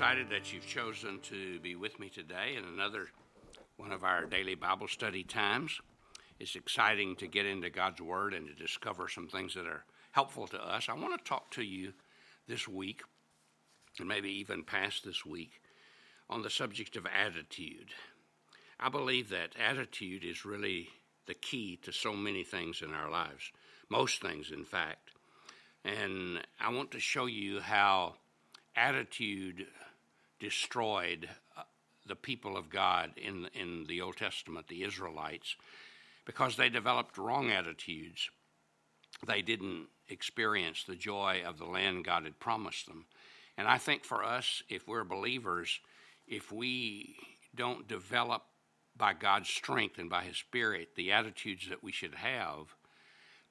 excited that you've chosen to be with me today in another one of our daily Bible study times. It's exciting to get into God's Word and to discover some things that are helpful to us. I want to talk to you this week, and maybe even past this week, on the subject of attitude. I believe that attitude is really the key to so many things in our lives, most things, in fact. And I want to show you how attitude destroyed uh, the people of God in, in the Old Testament, the Israelites, because they developed wrong attitudes. They didn't experience the joy of the land God had promised them. And I think for us, if we're believers, if we don't develop by God's strength and by His Spirit the attitudes that we should have,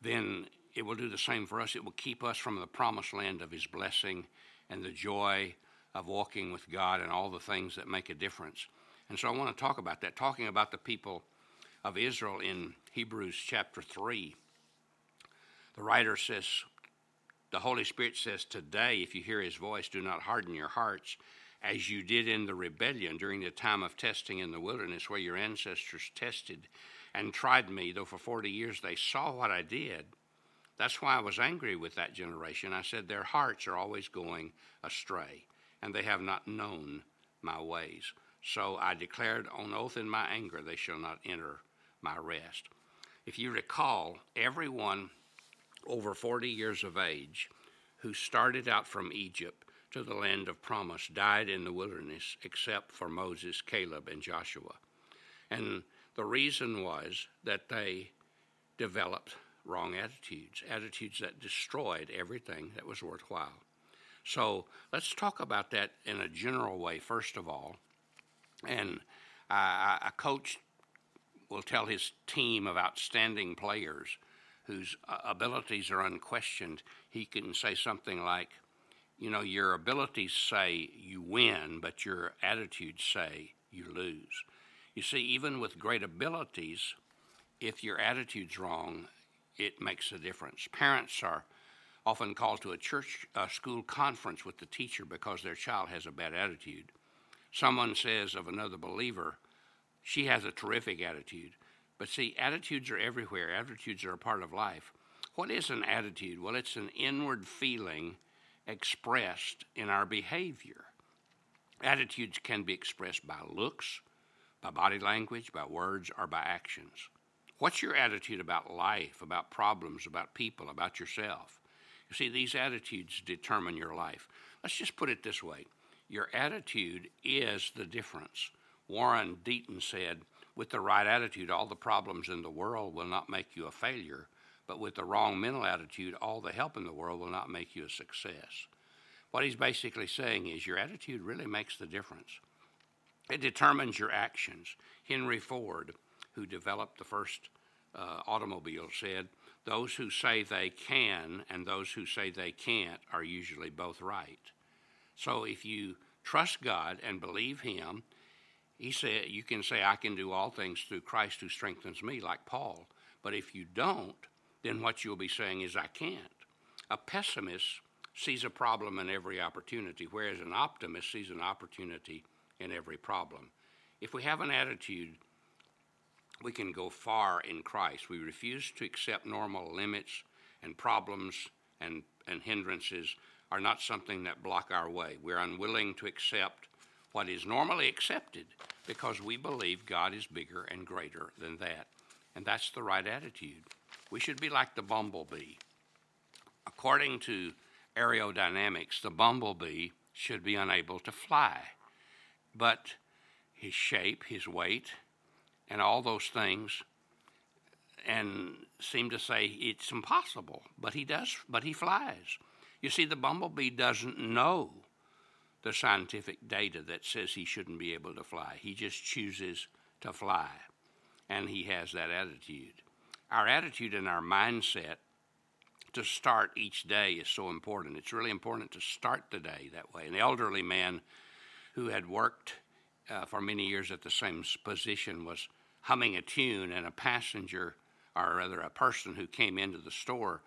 then it will do the same for us. It will keep us from the promised land of His blessing and the joy of walking with God and all the things that make a difference. And so I want to talk about that, talking about the people of Israel in Hebrews chapter 3. The writer says, the Holy Spirit says, Today, if you hear his voice, do not harden your hearts as you did in the rebellion during the time of testing in the wilderness, where your ancestors tested and tried me, though for 40 years they saw what I did. That's why I was angry with that generation. I said, Their hearts are always going astray, and they have not known my ways. So I declared on oath in my anger, they shall not enter my rest. If you recall, everyone over 40 years of age who started out from Egypt to the land of promise died in the wilderness, except for Moses, Caleb, and Joshua. And the reason was that they developed wrong attitudes, attitudes that destroyed everything that was worthwhile. So let's talk about that in a general way, first of all. And uh, a coach will tell his team of outstanding players whose uh, abilities are unquestioned. He can say something like, you know, your abilities say you win, but your attitudes say you lose. You see, even with great abilities, if your attitude's wrong, it makes a difference. Parents are often called to a church a school conference with the teacher because their child has a bad attitude. Someone says of another believer, she has a terrific attitude. But see, attitudes are everywhere. Attitudes are a part of life. What is an attitude? Well, it's an inward feeling expressed in our behavior. Attitudes can be expressed by looks, by body language, by words, or by actions. What's your attitude about life, about problems, about people, about yourself? You see, these attitudes determine your life. Let's just put it this way your attitude is the difference. Warren Deaton said, with the right attitude, all the problems in the world will not make you a failure, but with the wrong mental attitude, all the help in the world will not make you a success. What he's basically saying is your attitude really makes the difference. It determines your actions. Henry Ford who developed the first uh, automobile, said, Those who say they can and those who say they can't are usually both right. So if you trust God and believe Him, He said, you can say, I can do all things through Christ who strengthens me, like Paul. But if you don't, then what you'll be saying is, I can't. A pessimist sees a problem in every opportunity, whereas an optimist sees an opportunity in every problem. If we have an attitude we can go far in Christ. We refuse to accept normal limits and problems and, and hindrances are not something that block our way. We're unwilling to accept what is normally accepted because we believe God is bigger and greater than that. And that's the right attitude. We should be like the bumblebee. According to aerodynamics, the bumblebee should be unable to fly. But his shape, his weight, and all those things and seem to say it's impossible but he does but he flies. You see the bumblebee doesn't know the scientific data that says he shouldn't be able to fly. He just chooses to fly and he has that attitude. Our attitude and our mindset to start each day is so important. It's really important to start the day that way. An elderly man who had worked uh, for many years at the same position was humming a tune, and a passenger, or rather a person who came into the store,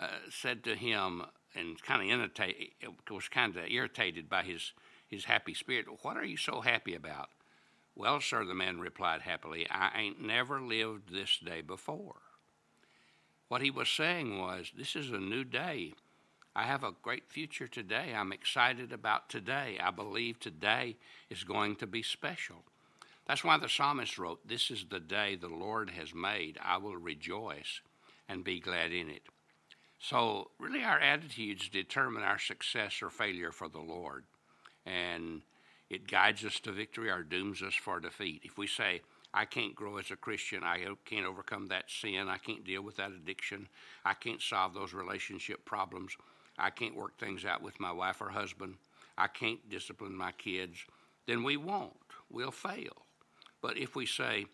uh, said to him, and kind of was kind of irritated by his his happy spirit. What are you so happy about? Well, sir, the man replied happily, I ain't never lived this day before. What he was saying was, This is a new day. I have a great future today. I'm excited about today. I believe today is going to be special. That's why the psalmist wrote, This is the day the Lord has made. I will rejoice and be glad in it. So, really, our attitudes determine our success or failure for the Lord. And it guides us to victory or dooms us for defeat. If we say, I can't grow as a Christian. I can't overcome that sin. I can't deal with that addiction. I can't solve those relationship problems. I can't work things out with my wife or husband. I can't discipline my kids. Then we won't. We'll fail. But if we say,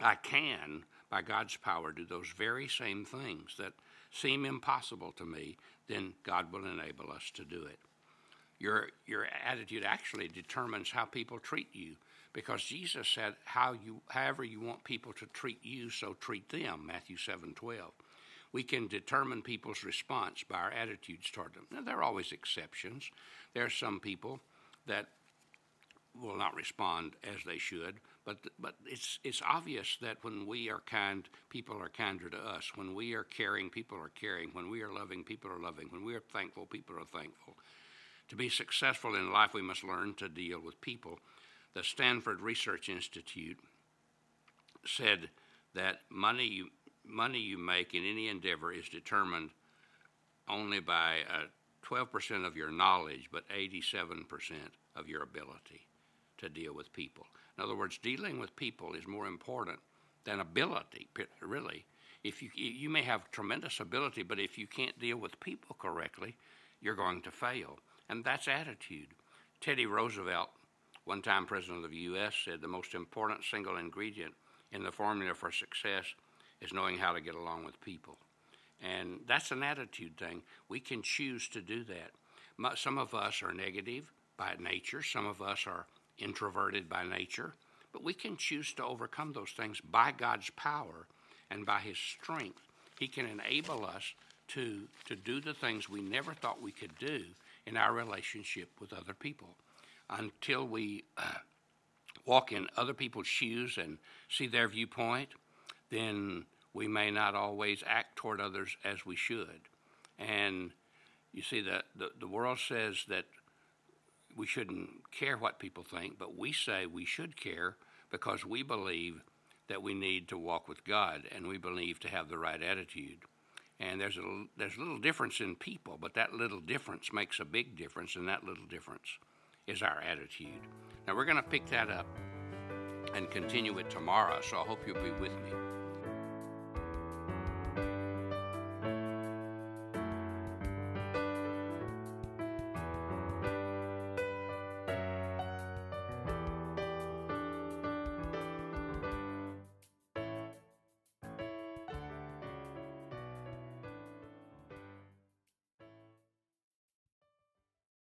I can, by God's power, do those very same things that seem impossible to me, then God will enable us to do it. Your, your attitude actually determines how people treat you because Jesus said, How you, however you want people to treat you, so treat them, Matthew 7 12. We can determine people's response by our attitudes toward them. Now, there are always exceptions. There are some people that will not respond as they should, but, but it's, it's obvious that when we are kind, people are kinder to us. When we are caring, people are caring. When we are loving, people are loving. When we are thankful, people are thankful. To be successful in life, we must learn to deal with people the Stanford Research Institute said that money you, money you make in any endeavor is determined only by uh, 12% of your knowledge, but 87% of your ability to deal with people. In other words, dealing with people is more important than ability, really. If you, you may have tremendous ability, but if you can't deal with people correctly, you're going to fail. And that's attitude. Teddy Roosevelt one time president of the U.S. said the most important single ingredient in the formula for success is knowing how to get along with people. And that's an attitude thing. We can choose to do that. Some of us are negative by nature, some of us are introverted by nature, but we can choose to overcome those things by God's power and by His strength. He can enable us to, to do the things we never thought we could do in our relationship with other people until we uh, walk in other people's shoes and see their viewpoint, then we may not always act toward others as we should. And you see, the, the, the world says that we shouldn't care what people think, but we say we should care because we believe that we need to walk with God and we believe to have the right attitude. And there's a, there's a little difference in people, but that little difference makes a big difference, and that little difference is our attitude. Now, we're going to pick that up and continue it tomorrow, so I hope you'll be with me.